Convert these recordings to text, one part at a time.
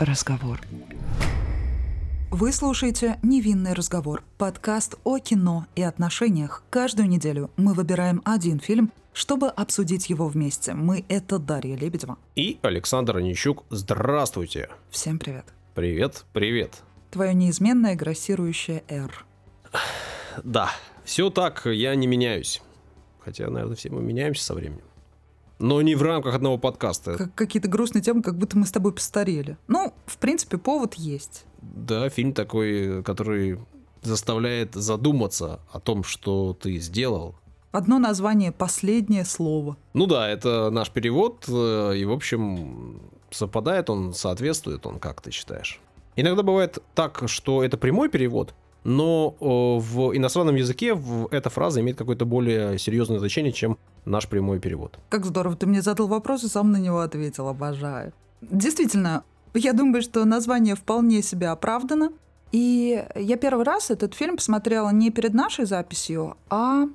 разговор. Вы слушаете «Невинный разговор» – подкаст о кино и отношениях. Каждую неделю мы выбираем один фильм, чтобы обсудить его вместе. Мы – это Дарья Лебедева. И Александр Онищук. Здравствуйте. Всем привет. Привет, привет. Твое неизменное грассирующее «Р». Да, все так, я не меняюсь. Хотя, наверное, все мы меняемся со временем. Но не в рамках одного подкаста. Как какие-то грустные темы, как будто мы с тобой постарели. Ну, в принципе, повод есть. Да, фильм такой, который заставляет задуматься о том, что ты сделал. Одно название «Последнее слово». Ну да, это наш перевод, э, и, в общем, совпадает он, соответствует он, как ты считаешь? Иногда бывает так, что это прямой перевод, но в иностранном языке эта фраза имеет какое-то более серьезное значение, чем наш прямой перевод. Как здорово, ты мне задал вопрос и сам на него ответил, обожаю. Действительно, я думаю, что название вполне себе оправдано. И я первый раз этот фильм посмотрела не перед нашей записью, а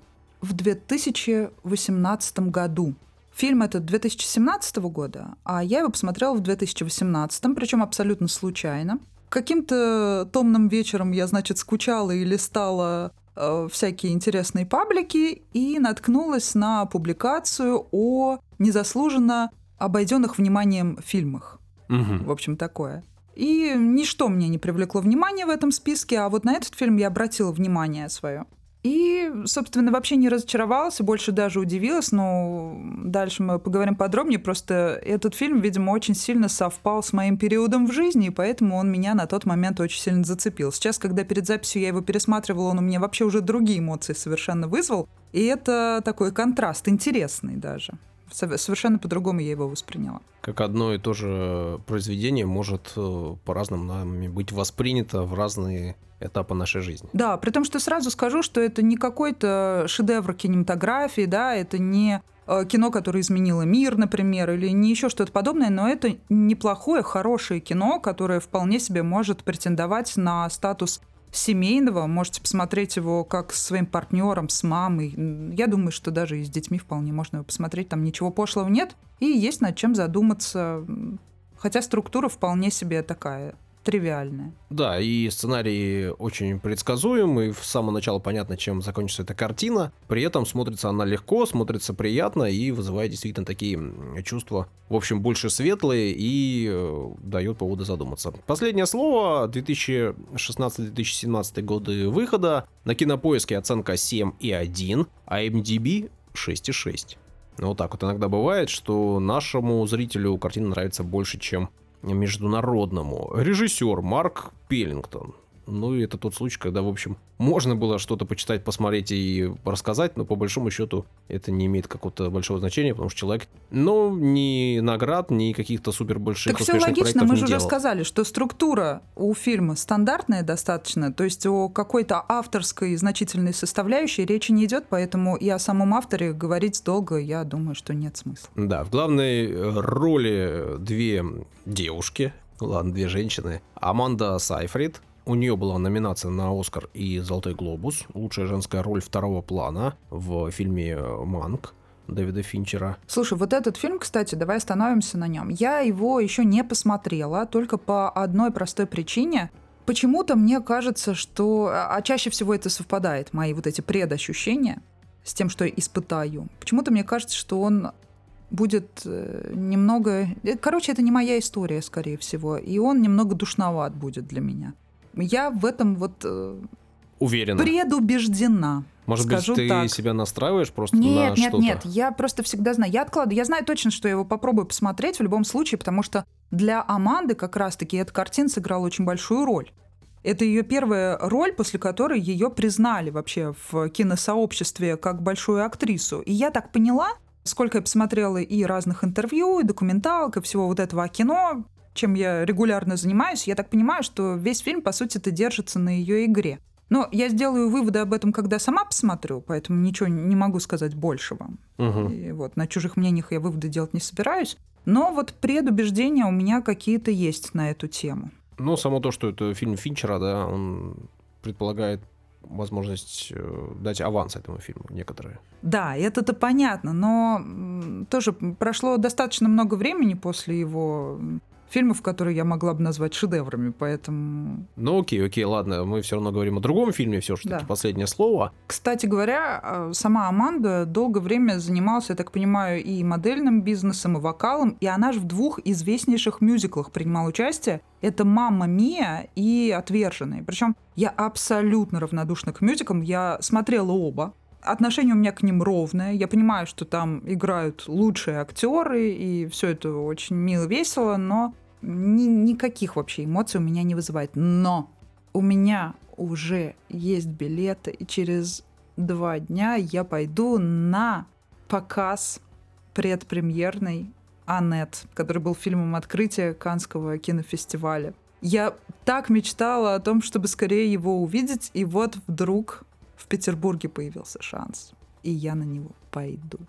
в 2018 году. Фильм этот 2017 года, а я его посмотрела в 2018, причем абсолютно случайно. Каким-то томным вечером я, значит, скучала и листала э, всякие интересные паблики и наткнулась на публикацию о незаслуженно обойденных вниманием фильмах. Угу. В общем, такое. И ничто мне не привлекло внимания в этом списке, а вот на этот фильм я обратила внимание свое. И, собственно, вообще не разочаровалась, и больше даже удивилась, но дальше мы поговорим подробнее. Просто этот фильм, видимо, очень сильно совпал с моим периодом в жизни, и поэтому он меня на тот момент очень сильно зацепил. Сейчас, когда перед записью я его пересматривала, он у меня вообще уже другие эмоции совершенно вызвал. И это такой контраст, интересный даже совершенно по-другому я его восприняла. Как одно и то же произведение может э, по-разному нами быть воспринято в разные этапы нашей жизни. Да, при том, что сразу скажу, что это не какой-то шедевр кинематографии, да, это не э, кино, которое изменило мир, например, или не еще что-то подобное, но это неплохое, хорошее кино, которое вполне себе может претендовать на статус семейного. Можете посмотреть его как с своим партнером, с мамой. Я думаю, что даже и с детьми вполне можно его посмотреть. Там ничего пошлого нет. И есть над чем задуматься. Хотя структура вполне себе такая тривиальная. Да, и сценарий очень предсказуемый, в самого начала понятно, чем закончится эта картина, при этом смотрится она легко, смотрится приятно и вызывает действительно такие чувства, в общем, больше светлые и э, дает поводы задуматься. Последнее слово, 2016-2017 годы выхода, на кинопоиске оценка 7,1, а MDB 6,6. Ну, вот так вот иногда бывает, что нашему зрителю картина нравится больше, чем международному. Режиссер Марк Пеллингтон. Ну и это тот случай, когда, в общем, можно было что-то почитать, посмотреть и рассказать, но по большому счету это не имеет какого-то большого значения, потому что человек, ну, ни наград, ни каких-то супер больших так все логично, мы же уже сказали, что структура у фильма стандартная достаточно, то есть о какой-то авторской значительной составляющей речи не идет, поэтому и о самом авторе говорить долго, я думаю, что нет смысла. Да, в главной роли две девушки, ладно, две женщины. Аманда Сайфрид, у нее была номинация на Оскар и Золотой глобус. Лучшая женская роль второго плана в фильме «Манк». Дэвида Финчера. Слушай, вот этот фильм, кстати, давай остановимся на нем. Я его еще не посмотрела, только по одной простой причине. Почему-то мне кажется, что... А, а чаще всего это совпадает, мои вот эти предощущения с тем, что я испытаю. Почему-то мне кажется, что он будет э, немного... Э, короче, это не моя история, скорее всего. И он немного душноват будет для меня. Я в этом вот э, уверена. Предубеждена. Может Скажу быть, ты так. себя настраиваешь просто нет, на нет, что-то? Нет, нет, я просто всегда знаю. Я откладываю. Я знаю точно, что я его попробую посмотреть в любом случае, потому что для Аманды как раз-таки эта картина сыграла очень большую роль. Это ее первая роль, после которой ее признали вообще в киносообществе как большую актрису. И я так поняла, сколько я посмотрела и разных интервью, и документалок, и всего вот этого кино, чем я регулярно занимаюсь, я так понимаю, что весь фильм, по сути, это держится на ее игре. Но я сделаю выводы об этом, когда сама посмотрю, поэтому ничего не могу сказать большего. Угу. И вот на чужих мнениях я выводы делать не собираюсь. Но вот предубеждения у меня какие-то есть на эту тему. Ну, само то, что это фильм Финчера, да, он предполагает возможность э, дать аванс этому фильму некоторые. Да, это-то понятно, но тоже прошло достаточно много времени после его фильмов, которые я могла бы назвать шедеврами, поэтому... Ну окей, окей, ладно, мы все равно говорим о другом фильме, все же таки Да. последнее слово. Кстати говоря, э, сама Аманда долгое время занималась, я так понимаю, и модельным бизнесом, и вокалом, и она же в двух известнейших мюзиклах принимала участие. Это «Мамма Мия» и «Отверженные». Причем я абсолютно равнодушна к мюзиклам, я смотрела оба. Отношение у меня к ним ровное. Я понимаю, что там играют лучшие актеры, и все это очень мило, весело, но ни- никаких вообще эмоций у меня не вызывает. Но у меня уже есть билеты, и через два дня я пойду на показ предпремьерный «Аннет», который был фильмом открытия Канского кинофестиваля. Я так мечтала о том, чтобы скорее его увидеть, и вот вдруг в Петербурге появился шанс, и я на него пойду.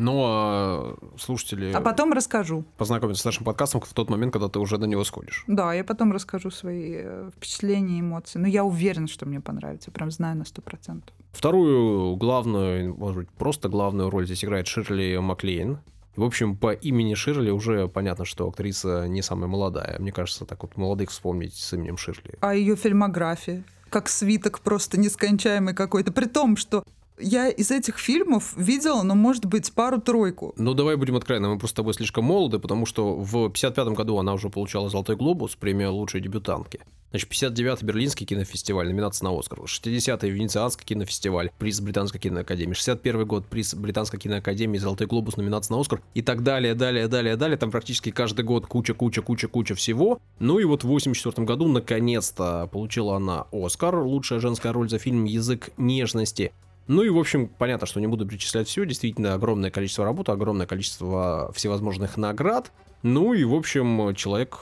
Но а, слушатели А потом расскажу. познакомятся с нашим подкастом в тот момент, когда ты уже на него сходишь. Да, я потом расскажу свои э, впечатления, эмоции. Но я уверена, что мне понравится. Прям знаю на сто процентов. Вторую главную, может быть, просто главную роль здесь играет Ширли Маклейн. В общем, по имени Ширли уже понятно, что актриса не самая молодая. Мне кажется, так вот молодых вспомнить с именем Ширли. А ее фильмография? Как свиток просто нескончаемый какой-то. При том, что я из этих фильмов видела, ну, может быть, пару-тройку. Ну, давай будем откровенны, мы просто с тобой слишком молоды, потому что в 55 году она уже получала «Золотой глобус», премию лучшей дебютантки. Значит, 59-й Берлинский кинофестиваль, номинация на Оскар. 60-й Венецианский кинофестиваль, приз Британской киноакадемии. 61 год, приз Британской киноакадемии, Золотой глобус, номинация на Оскар. И так далее, далее, далее, далее. Там практически каждый год куча, куча, куча, куча всего. Ну и вот в 84 году, наконец-то, получила она Оскар. Лучшая женская роль за фильм «Язык нежности». Ну и, в общем, понятно, что не буду перечислять все. Действительно, огромное количество работы, огромное количество всевозможных наград. Ну и, в общем, человек,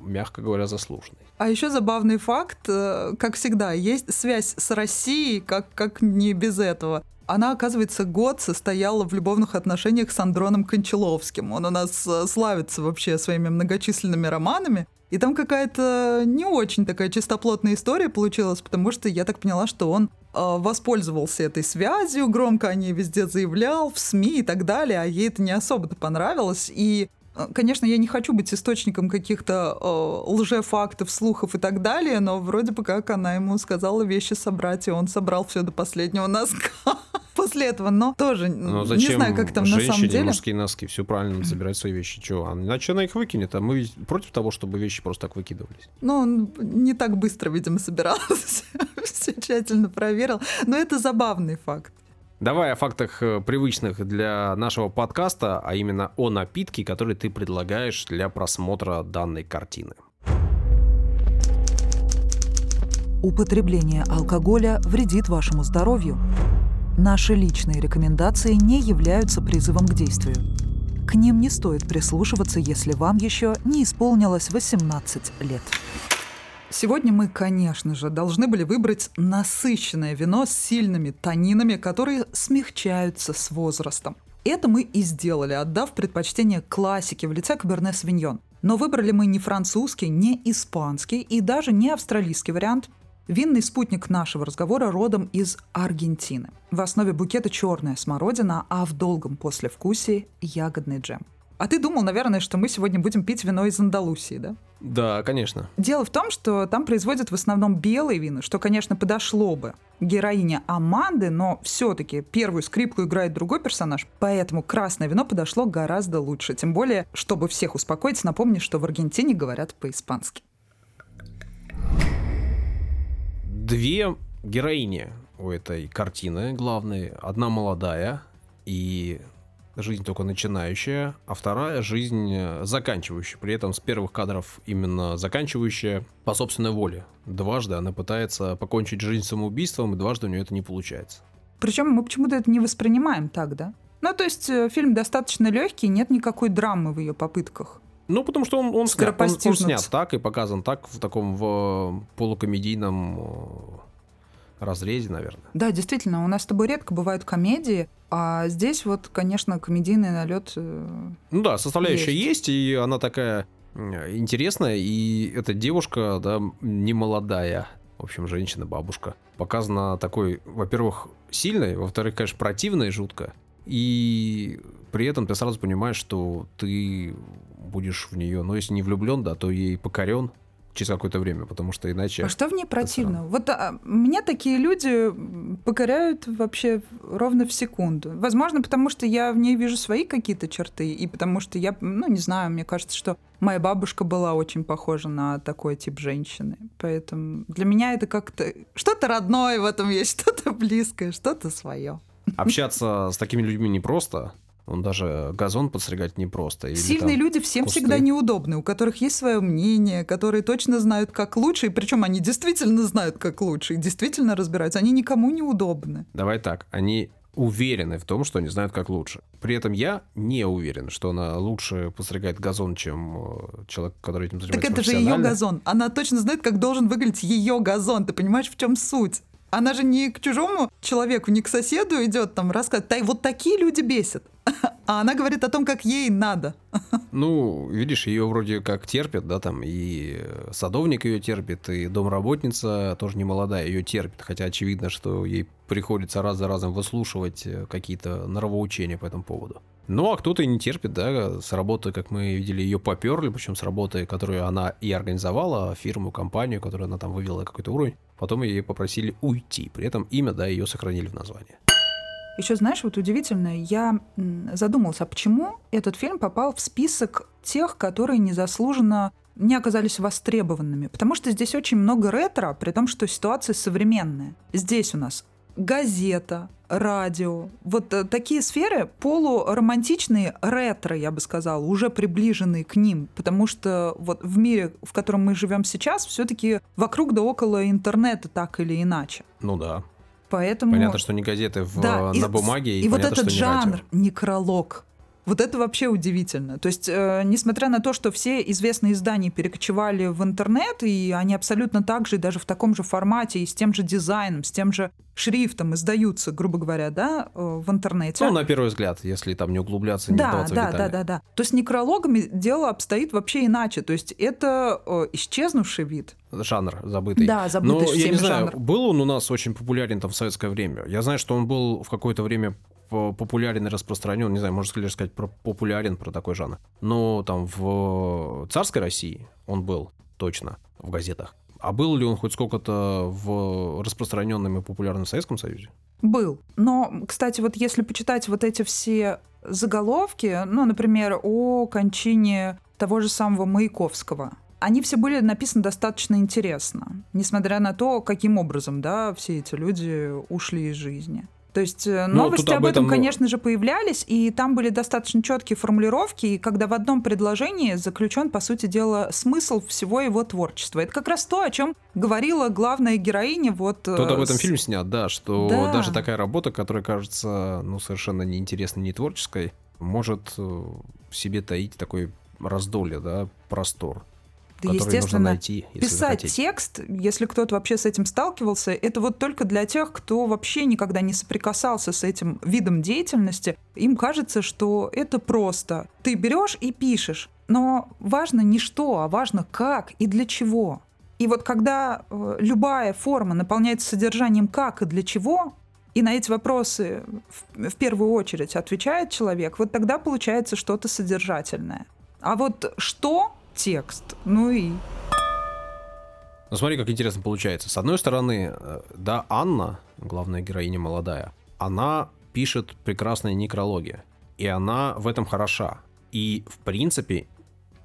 мягко говоря, заслуженный. А еще забавный факт, э, как всегда, есть связь с Россией, как, как не без этого. Она, оказывается, год состояла в любовных отношениях с Андроном Кончаловским. Он у нас э, славится вообще своими многочисленными романами. И там какая-то не очень такая чистоплотная история получилась, потому что я так поняла, что он воспользовался этой связью, громко о ней везде заявлял, в СМИ и так далее, а ей это не особо-то понравилось. И э, Конечно, я не хочу быть источником каких-то э, лжефактов, слухов и так далее, но вроде бы как она ему сказала вещи собрать, и он собрал все до последнего носка после этого. Но тоже Но зачем не знаю, как там на женщине самом деле. мужские носки? Все правильно, надо забирать свои вещи. Чего? А Иначе она их выкинет, а мы ведь против того, чтобы вещи просто так выкидывались. Ну, он не так быстро, видимо, собирался, все тщательно проверил. Но это забавный факт. Давай о фактах э, привычных для нашего подкаста, а именно о напитке, который ты предлагаешь для просмотра данной картины. Употребление алкоголя вредит вашему здоровью. Наши личные рекомендации не являются призывом к действию. К ним не стоит прислушиваться, если вам еще не исполнилось 18 лет. Сегодня мы, конечно же, должны были выбрать насыщенное вино с сильными танинами, которые смягчаются с возрастом. Это мы и сделали, отдав предпочтение классике в лице Каберне Савиньон. Но выбрали мы не французский, не испанский и даже не австралийский вариант. Винный спутник нашего разговора родом из Аргентины. В основе букета черная смородина, а в долгом послевкусии ягодный джем. А ты думал, наверное, что мы сегодня будем пить вино из Андалусии, да? Да, конечно. Дело в том, что там производят в основном белые вина, что, конечно, подошло бы героине Аманды, но все-таки первую скрипку играет другой персонаж, поэтому красное вино подошло гораздо лучше. Тем более, чтобы всех успокоить, напомню, что в Аргентине говорят по-испански. Две героини у этой картины главной. Одна молодая и жизнь только начинающая, а вторая жизнь э, заканчивающая. При этом с первых кадров именно заканчивающая по собственной воле. Дважды она пытается покончить жизнь самоубийством, и дважды у нее это не получается. Причем мы почему-то это не воспринимаем так, да? Ну, то есть э, фильм достаточно легкий, нет никакой драмы в ее попытках. Ну, потому что он, он, снят, он- он снят так и показан так, в таком в э, полукомедийном э, разрезе, наверное. Да, действительно, у нас с тобой редко бывают комедии, а здесь вот, конечно, комедийный налет. э, Ну да, составляющая Есть. есть, и она такая интересная, и эта девушка, да, не молодая, в общем, женщина, бабушка, показана такой, во-первых, сильной, во-вторых, конечно, противной жутко, и при этом ты сразу понимаешь, что ты будешь в нее, ну, если не влюблен, да, то ей покорен через какое-то время, потому что иначе... А что в ней противно? Вот а, мне такие люди покоряют вообще ровно в секунду. Возможно, потому что я в ней вижу свои какие-то черты, и потому что я, ну, не знаю, мне кажется, что моя бабушка была очень похожа на такой тип женщины. Поэтому для меня это как-то... Что-то родное в этом есть, что-то близкое, что-то свое. Общаться с такими людьми непросто, он даже газон подстригать непросто. Или Сильные люди всем кусты. всегда неудобны, у которых есть свое мнение, которые точно знают, как лучше, и причем они действительно знают, как лучше, и действительно разбираются. Они никому не удобны. Давай так, они уверены в том, что они знают, как лучше. При этом я не уверен, что она лучше подстригает газон, чем э, человек, который этим занимается Так это же ее газон. Она точно знает, как должен выглядеть ее газон. Ты понимаешь, в чем суть? Она же не к чужому человеку, не к соседу идет там рассказывать. Вот такие люди бесят. А она говорит о том, как ей надо. Ну, видишь, ее вроде как терпят, да, там и садовник ее терпит, и домработница тоже не молодая, ее терпит, хотя очевидно, что ей приходится раз за разом выслушивать э, какие-то норовоучения по этому поводу. Ну, а кто-то и не терпит, да, с работы, как мы видели, ее поперли, причем с работы, которую она и организовала, фирму, компанию, которую она там вывела какой-то уровень, потом ее попросили уйти, при этом имя, да, ее сохранили в названии. Еще знаешь, вот удивительно, я задумался, а почему этот фильм попал в список тех, которые незаслуженно не оказались востребованными. Потому что здесь очень много ретро, при том, что ситуация современная. Здесь у нас газета, радио. Вот э, такие сферы полуромантичные, ретро, я бы сказала, уже приближенные к ним. Потому что вот в мире, в котором мы живем сейчас, все-таки вокруг да около интернета так или иначе. Ну да. Поэтому... Понятно, что не газеты в, да, на и, бумаге. И, и понятно, вот этот жанр, некролог, вот это вообще удивительно. То есть, э, несмотря на то, что все известные издания перекочевали в интернет, и они абсолютно так же, даже в таком же формате, и с тем же дизайном, с тем же шрифтом издаются, грубо говоря, да, э, в интернете. Ну, на первый взгляд, если там не углубляться, не да, да. Да, да, да. То есть с некрологами дело обстоит вообще иначе. То есть это э, исчезнувший вид. Жанр забытый. Да, забытый Но, я не знаю, жанр. был он у нас очень популярен там в советское время. Я знаю, что он был в какое-то время популярен и распространен, не знаю, можно ли сказать про популярен про такой жанр. Но там в царской России он был точно в газетах. А был ли он хоть сколько-то в распространенном и популярном Советском Союзе? Был. Но, кстати, вот если почитать вот эти все заголовки, ну, например, о кончине того же самого Маяковского, они все были написаны достаточно интересно, несмотря на то, каким образом, да, все эти люди ушли из жизни. То есть э, ну, новости об, об этом, этом, конечно же, появлялись, и там были достаточно четкие формулировки, и когда в одном предложении заключен, по сути дела, смысл всего его творчества. Это как раз то, о чем говорила главная героиня. Вот, э, Тут об этом фильм снят, да, что да. даже такая работа, которая кажется ну, совершенно неинтересной, не творческой, может э, в себе таить такой раздолье, да, простор естественно, нужно найти, если писать захотеть. текст, если кто-то вообще с этим сталкивался, это вот только для тех, кто вообще никогда не соприкасался с этим видом деятельности. Им кажется, что это просто. Ты берешь и пишешь. Но важно не что, а важно как и для чего. И вот когда э, любая форма наполняется содержанием как и для чего, и на эти вопросы в, в первую очередь отвечает человек, вот тогда получается что-то содержательное. А вот что текст. Ну и... Ну смотри, как интересно получается. С одной стороны, э, да, Анна, главная героиня молодая, она пишет прекрасные некрологи. И она в этом хороша. И, в принципе,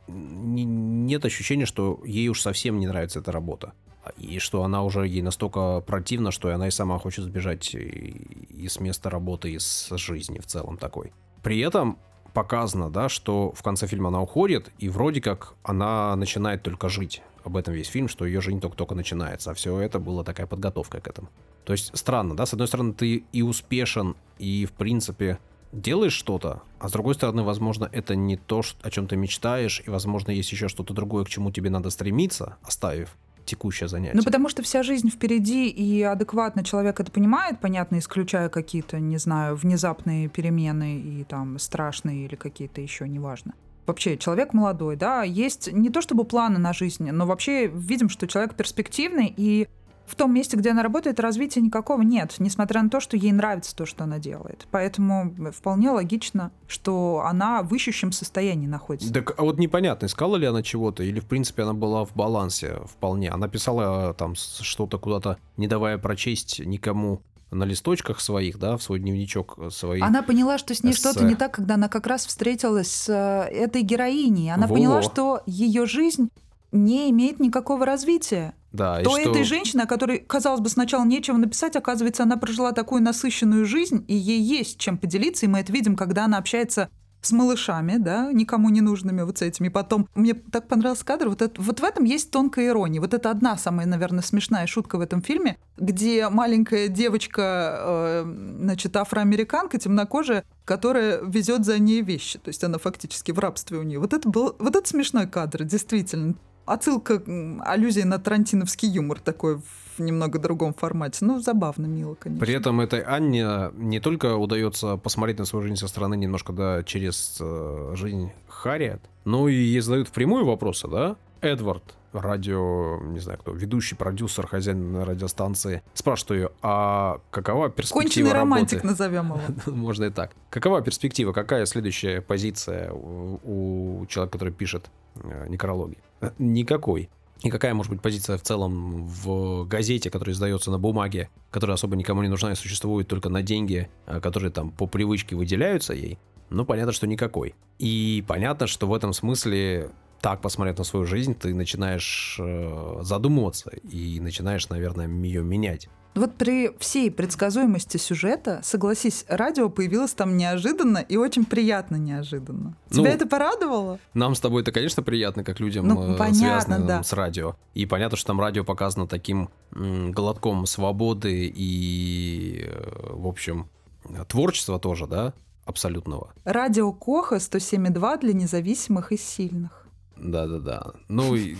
нет ощущения, что ей уж совсем не нравится эта работа. И что она уже ей настолько противна, что она и сама хочет сбежать и с места работы, и с жизни в целом такой. При этом показано, да, что в конце фильма она уходит, и вроде как она начинает только жить. Об этом весь фильм, что ее жизнь только-только начинается, а все это была такая подготовка к этому. То есть странно, да, с одной стороны, ты и успешен, и, в принципе, делаешь что-то, а с другой стороны, возможно, это не то, о чем ты мечтаешь, и, возможно, есть еще что-то другое, к чему тебе надо стремиться, оставив текущее занятие. Ну, потому что вся жизнь впереди, и адекватно человек это понимает, понятно, исключая какие-то, не знаю, внезапные перемены и там страшные или какие-то еще, неважно. Вообще, человек молодой, да, есть не то чтобы планы на жизнь, но вообще видим, что человек перспективный, и в том месте, где она работает, развития никакого нет, несмотря на то, что ей нравится то, что она делает. Поэтому вполне логично, что она в ищущем состоянии находится. Так, а вот непонятно, искала ли она чего-то, или, в принципе, она была в балансе вполне. Она писала там что-то куда-то, не давая прочесть никому на листочках своих, да, в свой дневничок своих. Она поняла, что с ней что-то не так, когда она как раз встретилась с э, этой героиней. Она Во. поняла, что ее жизнь не имеет никакого развития. Да, то и что... этой женщины, о которой, казалось бы, сначала нечего написать, оказывается, она прожила такую насыщенную жизнь, и ей есть чем поделиться, и мы это видим, когда она общается с малышами, да, никому не нужными вот с этими. Потом мне так понравился кадр, вот, это, вот в этом есть тонкая ирония. Вот это одна самая, наверное, смешная шутка в этом фильме, где маленькая девочка, э, значит, афроамериканка, темнокожая, которая везет за ней вещи. То есть она фактически в рабстве у нее. Вот это был, вот это смешной кадр, действительно отсылка, аллюзия на тарантиновский юмор такой в немного другом формате. Ну, забавно, мило, конечно. При этом этой Анне не только удается посмотреть на свою жизнь со стороны немножко, да, через э, жизнь Харриет, но и ей задают впрямую вопросы, да? Эдвард, радио, не знаю кто, ведущий, продюсер, хозяин радиостанции, спрашивает ее, а какова перспектива Конченый работы? романтик назовем его. Можно и так. Какова перспектива, какая следующая позиция у человека, который пишет э, некрологи? Никакой. И какая может быть позиция в целом в газете, которая издается на бумаге, которая особо никому не нужна и существует только на деньги, а, которые там по привычке выделяются ей? Ну, понятно, что никакой. И понятно, что в этом смысле так посмотрев на свою жизнь, ты начинаешь э, задумываться и начинаешь, наверное, ее менять. Вот при всей предсказуемости сюжета, согласись, радио появилось там неожиданно и очень приятно неожиданно. Тебя ну, это порадовало? Нам с тобой это, конечно, приятно, как людям, ну, э, понятно, связанным да. с радио. И понятно, что там радио показано таким глотком свободы и, э, в общем, творчества тоже, да, абсолютного. Радио Коха 107,2 для независимых и сильных. Да-да-да. Ну, и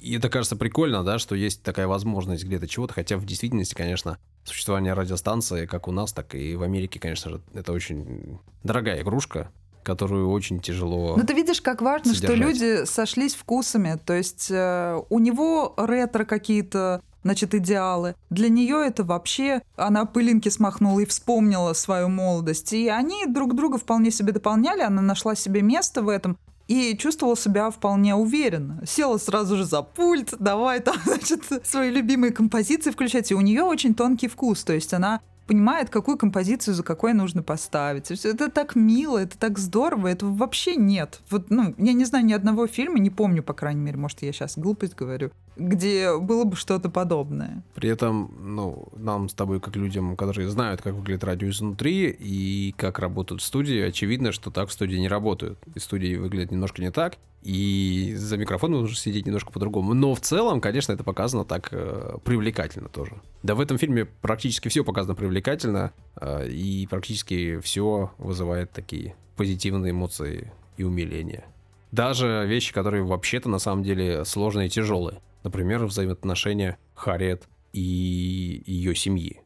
и это кажется прикольно, да, что есть такая возможность где-то чего-то, хотя в действительности, конечно, существование радиостанции, как у нас, так и в Америке, конечно же, это очень дорогая игрушка, которую очень тяжело. Ну ты видишь, как важно, содержать. что люди сошлись вкусами, то есть э, у него ретро какие-то значит, идеалы. Для нее это вообще, она пылинки смахнула и вспомнила свою молодость. И они друг друга вполне себе дополняли, она нашла себе место в этом и чувствовала себя вполне уверенно. Села сразу же за пульт, давай там, значит, свои любимые композиции включать. И у нее очень тонкий вкус, то есть она понимает, какую композицию за какой нужно поставить. Это так мило, это так здорово, этого вообще нет. Вот, ну, я не знаю ни одного фильма, не помню, по крайней мере, может, я сейчас глупость говорю, где было бы что-то подобное. При этом, ну, нам с тобой, как людям, которые знают, как выглядит радио изнутри и как работают студии, очевидно, что так в студии не работают. И студии выглядят немножко не так и за микрофоном нужно сидеть немножко по-другому. Но в целом, конечно, это показано так э, привлекательно тоже. Да, в этом фильме практически все показано привлекательно, э, и практически все вызывает такие позитивные эмоции и умиления. Даже вещи, которые вообще-то на самом деле сложные и тяжелые. Например, взаимоотношения Харриет и ее семьи.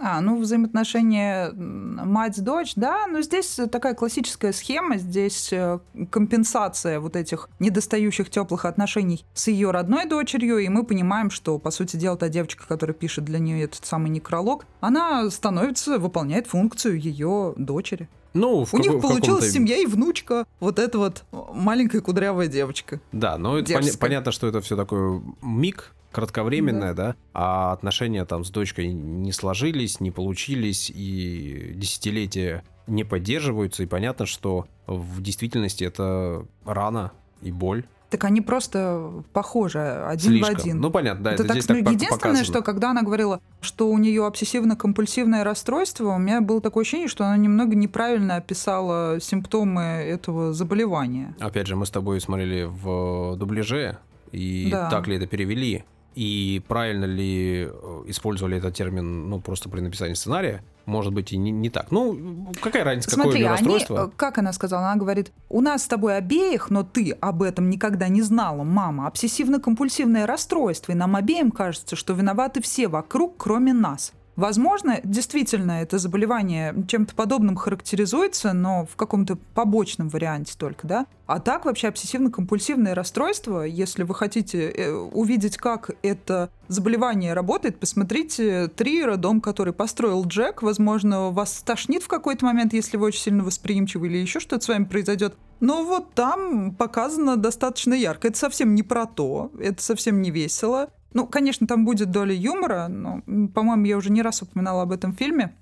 А, ну, взаимоотношения мать-дочь, да, но здесь такая классическая схема, здесь э, компенсация вот этих недостающих теплых отношений с ее родной дочерью, и мы понимаем, что, по сути дела, та девочка, которая пишет для нее этот самый некролог, она становится, выполняет функцию ее дочери. Ну, в У них получилась семья и внучка, вот эта вот маленькая кудрявая девочка. Да, но это поня- понятно, что это все такой миг, кратковременное, да. да, а отношения там с дочкой не сложились, не получились, и десятилетия не поддерживаются, и понятно, что в действительности это рана и боль. Так они просто похожи один Слишком. в один. Ну понятно, да, это, это так, здесь ну, так Единственное, показано. что когда она говорила, что у нее обсессивно-компульсивное расстройство, у меня было такое ощущение, что она немного неправильно описала симптомы этого заболевания. Опять же, мы с тобой смотрели в дубляже, и да. так ли это перевели? И правильно ли э, использовали этот термин, ну, просто при написании сценария, может быть, и не, не так. Ну, какая разница, Смотри, какое они, расстройство? Э, как она сказала? Она говорит, у нас с тобой обеих, но ты об этом никогда не знала, мама, обсессивно-компульсивное расстройство, и нам обеим кажется, что виноваты все вокруг, кроме нас. Возможно, действительно, это заболевание чем-то подобным характеризуется, но в каком-то побочном варианте только, да? А так вообще обсессивно-компульсивное расстройство, если вы хотите э, увидеть, как это заболевание работает, посмотрите «Триера», дом, который построил Джек. Возможно, вас стошнит в какой-то момент, если вы очень сильно восприимчивы или еще что-то с вами произойдет. Но вот там показано достаточно ярко. Это совсем не про то, это совсем не весело. Ну, конечно, там будет доля юмора, но, по-моему, я уже не раз упоминала об этом фильме.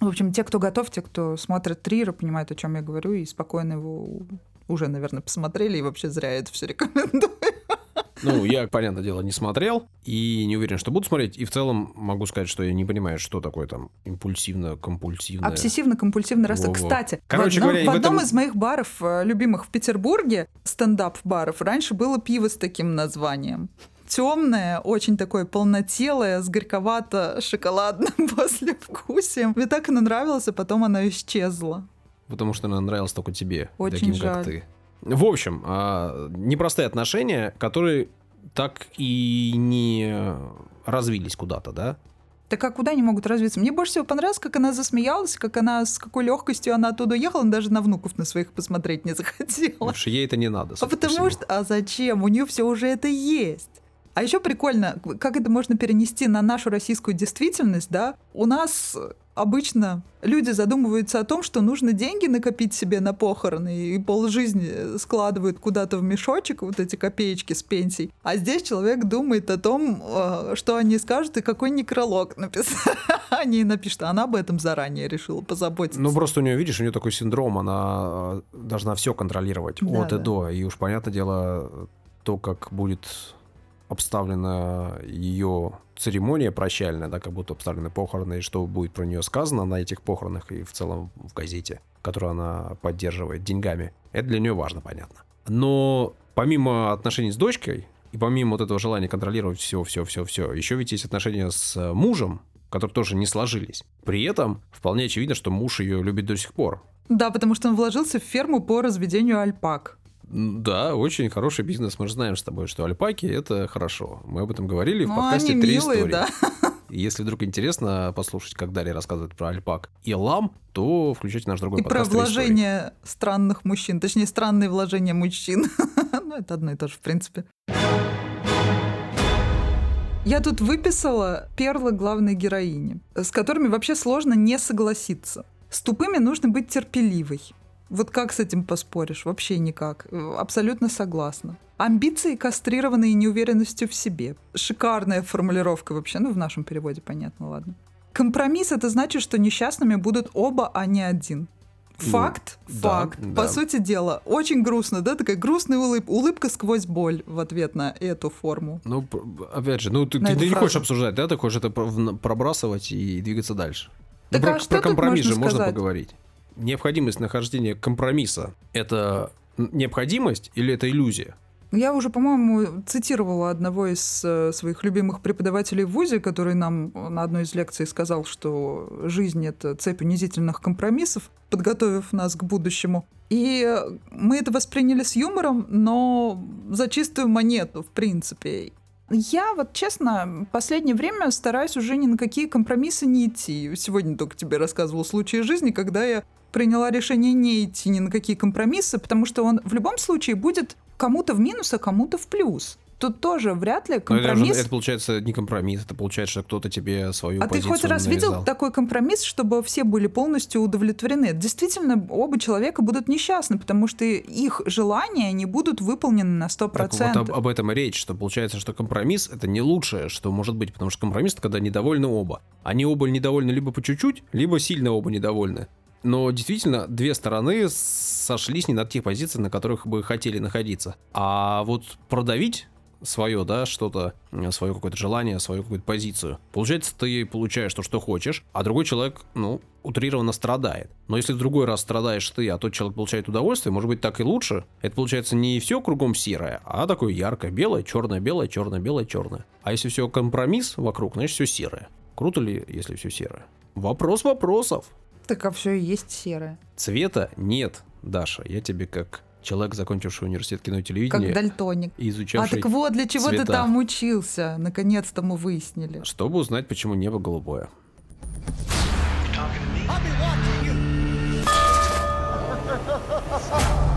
В общем, те, кто готов, те, кто смотрит Трира, понимают, о чем я говорю, и спокойно его уже, наверное, посмотрели, и вообще зря это все рекомендую. Ну, я, понятное дело, не смотрел и не уверен, что буду смотреть. И в целом могу сказать, что я не понимаю, что такое там импульсивно-компульсивное. Обсессивно-компульсивный расстройство. Кстати, Короче в одном, говоря, в в одном этом- из моих баров, э, любимых в Петербурге, стендап-баров, раньше было пиво с таким названием. Темное, очень такое полнотелое, с горьковато-шоколадным послевкусием. Мне так оно нравилось, а потом оно исчезло. Потому что она нравилась только тебе, Очень таким жаль. как ты. В общем, а, непростые отношения, которые так и не развились куда-то, да? Так а куда они могут развиться? Мне больше всего понравилось, как она засмеялась, как она, с какой легкостью она оттуда уехала, она даже на внуков на своих посмотреть не захотела. Потому что ей это не надо. А потому всему. что, а зачем? У нее все уже это есть. А еще прикольно, как это можно перенести на нашу российскую действительность, да? У нас обычно люди задумываются о том, что нужно деньги накопить себе на похороны и полжизни складывают куда-то в мешочек вот эти копеечки с пенсий. А здесь человек думает о том, э, что они скажут и какой некролог написать. Они напишут, а она об этом заранее решила позаботиться. Ну, просто у нее, видишь, у нее такой синдром, она э, должна все контролировать Да, от да. и до. И уж понятное дело, то, как будет обставлена ее церемония прощальная, да, как будут обставлены похороны, и что будет про нее сказано на этих похоронах и в целом в газете, которую она поддерживает деньгами, это для нее важно, понятно. Но помимо отношений с дочкой, и помимо вот этого желания контролировать все, все, все, все, еще ведь есть отношения с э, мужем, которые тоже не сложились. При этом вполне очевидно, что муж ее любит до сих пор. Да, потому что он вложился в ферму по разведению альпак. Да, очень хороший бизнес. Мы же знаем с тобой, что альпаки это хорошо. Мы об этом говорили в Ну, подкасте они «Три милые, истории». да. И Если вдруг интересно послушать, как Дарья рассказывает про альпак и лам, то включайте наш другой И про подкаст «Три истории». вложение странных мужчин, точнее, странные вложения мужчин. Ну, это одно и то же, в принципе. Я тут выписала перлы главной героини, с которыми вообще сложно не согласиться. С тупыми нужно быть терпеливой. Вот как с этим поспоришь? Вообще никак. Абсолютно согласна. Амбиции, кастрированные неуверенностью в себе. Шикарная формулировка вообще. Ну, в нашем переводе понятно, ладно. Компромисс — это значит, что несчастными будут оба, а не один. Ну, Факт, да, факт. да. По сути дела, очень грустно, да, такая грустная улыбка, улыбка сквозь боль в ответ на эту форму. Ну, опять же, ну ты, На ты- ты не хочешь обсуждать, да? Ты хочешь это пробрасывать и двигаться дальше. Ну, Так про, а что про компромисс можно же можно сказать? поговорить. Необходимость нахождения компромисса – это необходимость или это иллюзия? Я уже, по-моему, цитировала одного из э, своих любимых преподавателей в ВУЗе, который нам на одной из лекций сказал, что жизнь — это цепь унизительных компромиссов, подготовив нас к будущему. И мы это восприняли с юмором, но за чистую монету, в принципе. Я вот, честно, последнее время стараюсь уже ни на какие компромиссы не идти. Сегодня только тебе рассказывал случай из жизни, когда я приняла решение не идти ни на какие компромиссы, потому что он в любом случае будет кому-то в минус, а кому-то в плюс. Тут тоже вряд ли Но это, же- компромисс. это получается не компромисс, это получается, что кто-то тебе свою А ты хоть раз видел такой компромисс, чтобы все были полностью удовлетворены? Действительно, оба человека будут несчастны, потому что их желания не будут выполнены на 100%. Так вот об, об этом и речь, что получается, что компромисс это не лучшее, что может быть, потому что компромисс это когда недовольны оба. Они оба недовольны либо по чуть-чуть, либо сильно оба недовольны. Но действительно, две стороны сошлись не на тех позициях, на которых бы хотели находиться. А вот продавить свое, да, что-то, свое какое-то желание, свою какую-то позицию. Получается, ты получаешь то, что хочешь, а другой человек, ну, утрированно страдает. Но если в другой раз страдаешь ты, а тот человек получает удовольствие, может быть, так и лучше. Это получается не все кругом серое, а такое яркое, белое, черное, белое, черное, белое, черное. А если все компромисс вокруг, значит все серое. Круто ли, если все серое? Вопрос вопросов. Так а все и есть серое. Цвета нет, Даша. Я тебе как человек, закончивший университет кино и телевидения. Как дальтоник. И изучавший А так вот, для чего цвета. ты там учился? Наконец-то мы выяснили. Чтобы узнать, почему небо голубое. I'll be watching you.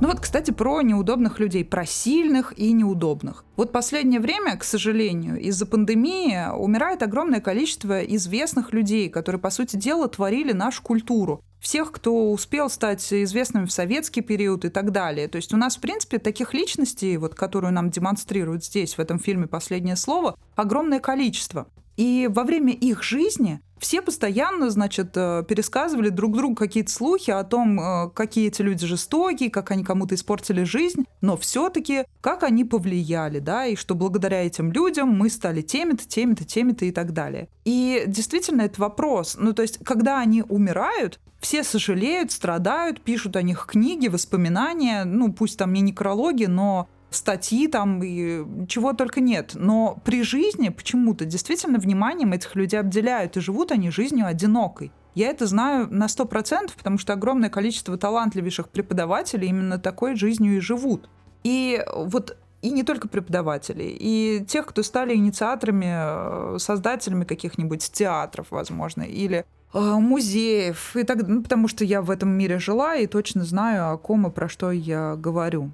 Ну вот, кстати, про неудобных людей, про сильных и неудобных. Вот последнее время, к сожалению, из-за пандемии умирает огромное количество известных людей, которые, по сути дела, творили нашу культуру всех, кто успел стать известным в советский период и так далее. То есть у нас, в принципе, таких личностей, вот, которую нам демонстрируют здесь, в этом фильме «Последнее слово», огромное количество. И во время их жизни все постоянно, значит, э, пересказывали друг другу какие-то слухи о том, э, какие эти люди жестокие, как они кому-то испортили жизнь, но все-таки как они повлияли, да, и что благодаря этим людям мы стали теми-то, теми-то, теми-то и так далее. И действительно, это вопрос. Ну, то есть, когда они умирают, все сожалеют, страдают, пишут о них книги, воспоминания, ну, пусть там не некрологи, но статьи там и чего только нет. Но при жизни почему-то действительно вниманием этих людей обделяют, и живут они жизнью одинокой. Я это знаю на сто процентов, потому что огромное количество талантливейших преподавателей именно такой жизнью и живут. И вот и не только преподавателей, и тех, кто стали инициаторами, э, создателями каких-нибудь театров, возможно, или э, музеев, и так, ну, потому что я в этом мире жила и точно знаю, о ком и про что я говорю.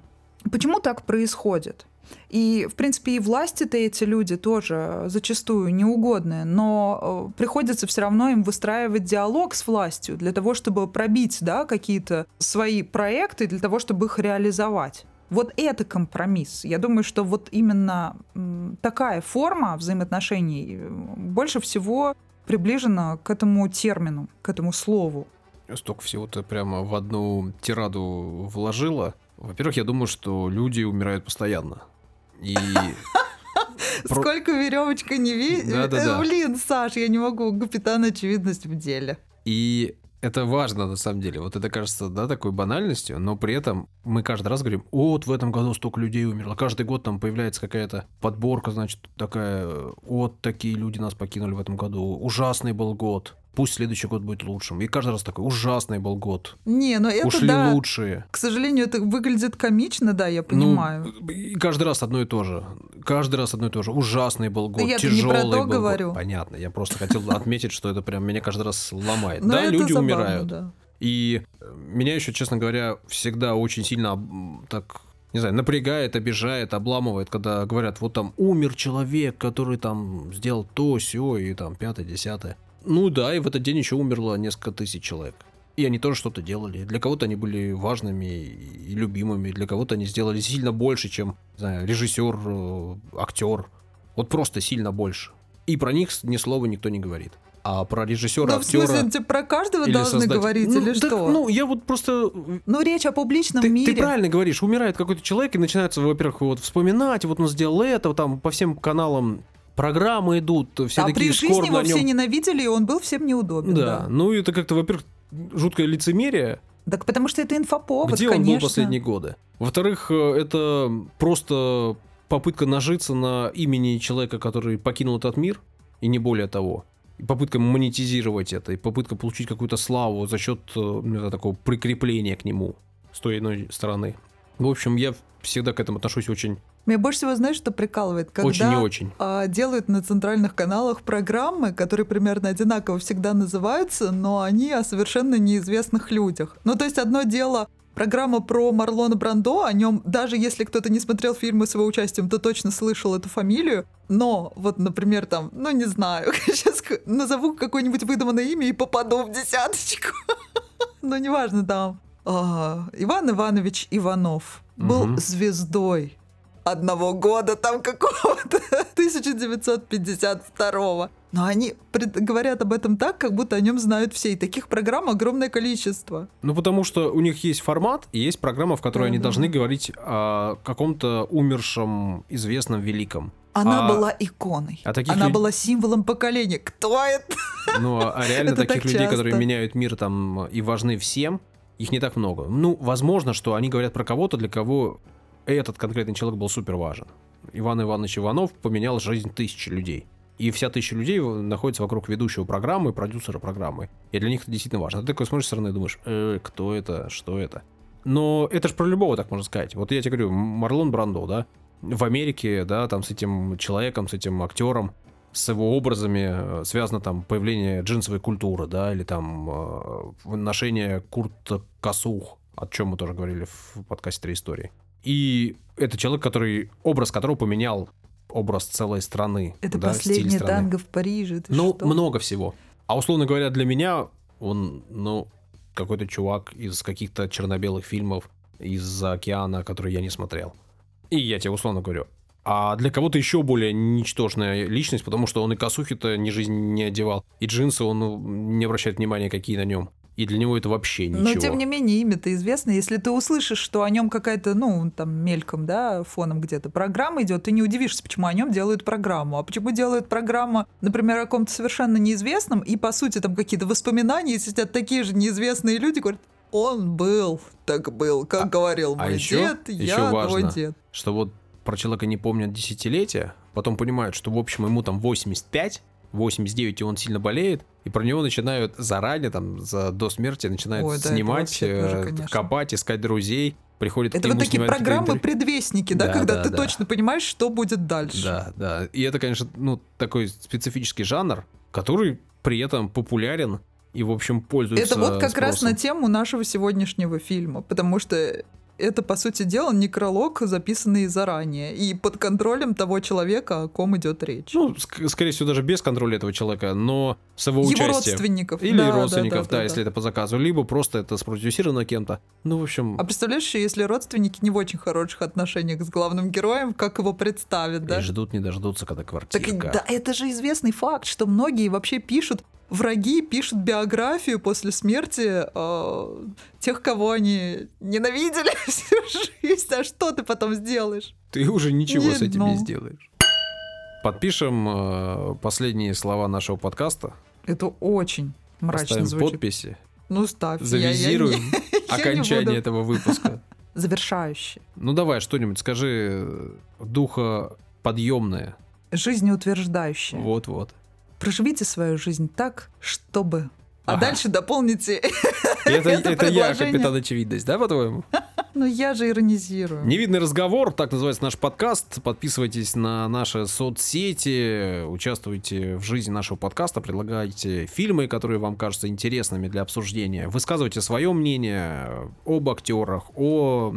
Почему так происходит? И, в принципе, и власти-то эти люди тоже зачастую неугодные, но э, приходится все равно им выстраивать диалог с властью для того, чтобы пробить да, какие-то свои проекты, для того, чтобы их реализовать. Вот это компромисс. Я думаю, что вот именно такая форма взаимоотношений э, больше всего приближена к этому термину, к этому слову. Столько всего ты прямо в одну тираду вложила. Во-первых, я думаю, что люди умирают постоянно. И Сколько веревочка не видит. Да, да, да. Блин, Саш, я не могу. Капитан очевидность в деле. И это важно на самом деле. Вот это кажется, да, такой банальностью, но при этом мы каждый раз говорим, вот в этом году столько людей умерло. Каждый год там появляется какая-то подборка, значит, такая, вот такие люди нас покинули в этом году. Ужасный был год пусть следующий год будет лучшим. И каждый раз такой ужасный был год. Не, но это Ушли да. лучшие. К сожалению, это выглядит комично, да, я ну, понимаю. Ну, и каждый раз одно и то же. Каждый раз одно и то же. Ужасный был год, я тяжелый не про то был говорю. год. Понятно, я просто хотел отметить, что это прям меня каждый раз ломает. Да, люди умирают. И меня еще, честно говоря, всегда очень сильно так не знаю, напрягает, обижает, обламывает, когда говорят, вот там умер человек, который там сделал то, все и там пятое, десятое. Ну да, и в этот день еще умерло несколько тысяч человек. И они тоже что-то делали. Для кого-то они были важными и любимыми, для кого-то они сделали сильно больше, чем, не знаю, режиссер, э, актер. Вот просто сильно больше. И про них ни слова никто не говорит. А про режиссера, ну, актера... в смысле, про каждого должны создать... говорить ну, или так, что? Ну, я вот просто... Ну, речь о публичном ты, мире. Ты правильно говоришь. Умирает какой-то человек, и начинается, во-первых, вот вспоминать, вот он сделал это, там по всем каналам программы идут, все а такие при жизни его все ненавидели, и он был всем неудобен. Да, да. ну это как-то, во-первых, жуткое лицемерие. Так потому что это инфоповод, Где конечно. он был последние годы? Во-вторых, э, это просто попытка нажиться на имени человека, который покинул этот мир, и не более того. И попытка монетизировать это, и попытка получить какую-то славу за счет ну, такого прикрепления к нему с той иной стороны. В общем, я всегда к этому отношусь очень меня больше всего, знаешь, что прикалывает? Когда очень не очень. А, делают на центральных каналах программы, которые примерно одинаково всегда называются, но они о совершенно неизвестных людях. Ну, то есть одно дело программа про Марлона Брандо, о нем, даже если кто-то не смотрел фильмы с его участием, то точно слышал эту фамилию. Но вот, например, там, ну не знаю, сейчас назову какое-нибудь выдуманное имя и попаду в десяточку. Но неважно там. А, Иван Иванович Иванов был звездой одного года там какого-то, 1952 Но они говорят об этом так, как будто о нем знают все. И таких программ огромное количество. Ну, потому что у них есть формат, и есть программа, в которой mm-hmm. они должны говорить о каком-то умершем, известном, великом. Она а, была иконой. А таких Она люд... была символом поколения. Кто это? Ну, а реально таких людей, которые меняют мир там и важны всем, их не так много. Ну, возможно, что они говорят про кого-то, для кого этот конкретный человек был супер важен. Иван Иванович Иванов поменял жизнь тысячи людей. И вся тысяча людей находится вокруг ведущего программы, продюсера программы. И для них это действительно важно. Ты такой смотришь со стороны и думаешь, э, кто это, что это? Но это же про любого так можно сказать. Вот я тебе говорю, Марлон Брандо, да, в Америке, да, там с этим человеком, с этим актером, с его образами э, связано там появление джинсовой культуры, да, или там э, ношение курт косух, о чем мы тоже говорили в подкасте «Три истории». И это человек, который, образ которого поменял образ целой страны. Это да, последний танго в Париже. ты Ну, что? много всего. А условно говоря, для меня он, ну, какой-то чувак из каких-то черно-белых фильмов из-за океана, который я не смотрел. И я тебе условно говорю. А для кого-то еще более ничтожная личность, потому что он и косухи-то ни жизнь не одевал, и джинсы он ну, не обращает внимания, какие на нем. И для него это вообще ничего. Но тем не менее имя-то известно. Если ты услышишь, что о нем какая-то, ну, там, мельком, да, фоном где-то программа идет, ты не удивишься, почему о нем делают программу. А почему делают программу, например, о ком-то совершенно неизвестном, и, по сути, там какие-то воспоминания, сидят такие же неизвестные люди, говорят, он был, так был, как говорил а мой еще- дед, еще я важно. твой дед. что вот про человека не помнят десятилетия, потом понимают, что, в общем, ему там 85, 89, и он сильно болеет, и про него начинают заранее, там, за, до смерти, начинают Ой, да, снимать, тоже, э, конечно. копать, искать друзей, приходят Это вот такие снимают какие-то программы интервью. предвестники, да, Да, когда да, ты да. точно понимаешь, что будет дальше. Да, да. И это, конечно, ну, такой специфический жанр, который при этом популярен и, в общем, пользуется Это вот как раз спросом. на тему нашего сегодняшнего фильма, потому что это, по сути дела, некролог, записанный заранее, и под контролем того человека, о ком идет речь. Ну, ск- скорее всего, даже без контроля этого человека, но с его, Его участием. родственников. Или Да, да, родственников, да, да, если да. это по заказу, либо просто это спродюсировано кем-то. Ну, в общем, А представляешь, если родственники не в очень хороших отношениях с главным героем, как его представят, да? и ждут не дождутся, когда Так квартирка. и- да, это же известный факт, что многие вообще пишут, враги пишут биографию после смерти э, тех, кого они ненавидели всю жизнь. А что ты потом сделаешь? Ты уже ничего Не с этим дно. не сделаешь. Подпишем э, последние слова нашего подкаста, Это очень мрачно поставим звучит. подписи, Ну, ставь. я- я завизируем я не окончание буду. этого выпуска. Завершающее. Ну давай что-нибудь скажи э, духа подъемное. Жизнеутверждающее. Вот-вот. Проживите свою жизнь так, чтобы... А Ага. дальше дополните... Это, Это это я, капитан очевидность, да, по-твоему? Ну, я же иронизирую. Невидный разговор, так называется наш подкаст. Подписывайтесь на наши соцсети, участвуйте в жизни нашего подкаста, предлагайте фильмы, которые вам кажутся интересными для обсуждения. Высказывайте свое мнение об актерах, о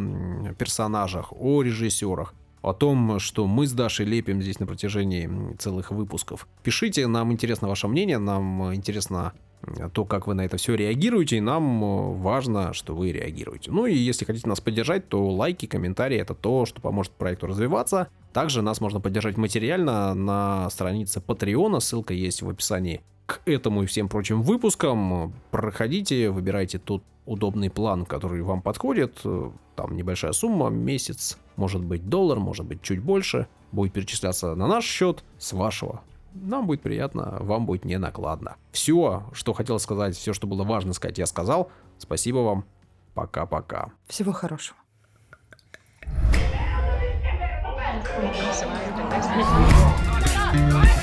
персонажах, о режиссерах. О том, что мы с Дашей лепим здесь на протяжении целых выпусков. Пишите, нам интересно ваше мнение, нам интересно м, то, как вы на это все реагируете, и нам э, важно, что вы реагируете. Ну и если хотите нас поддержать, то лайки, комментарии — это то, что поможет проекту развиваться. Также нас можно поддержать материально на странице Патреона, ссылка есть в описании к этому и всем прочим выпускам. Проходите, выбирайте тот удобный план, который вам подходит. Э, Там небольшая сумма, месяц, может быть доллар, может быть чуть больше, будет перечисляться на наш счет с вашего. Нам будет приятно, вам будет не накладно. Все, что хотел сказать, все, что было важно сказать, я сказал. Спасибо вам. Пока-пока. Всего хорошего. In this.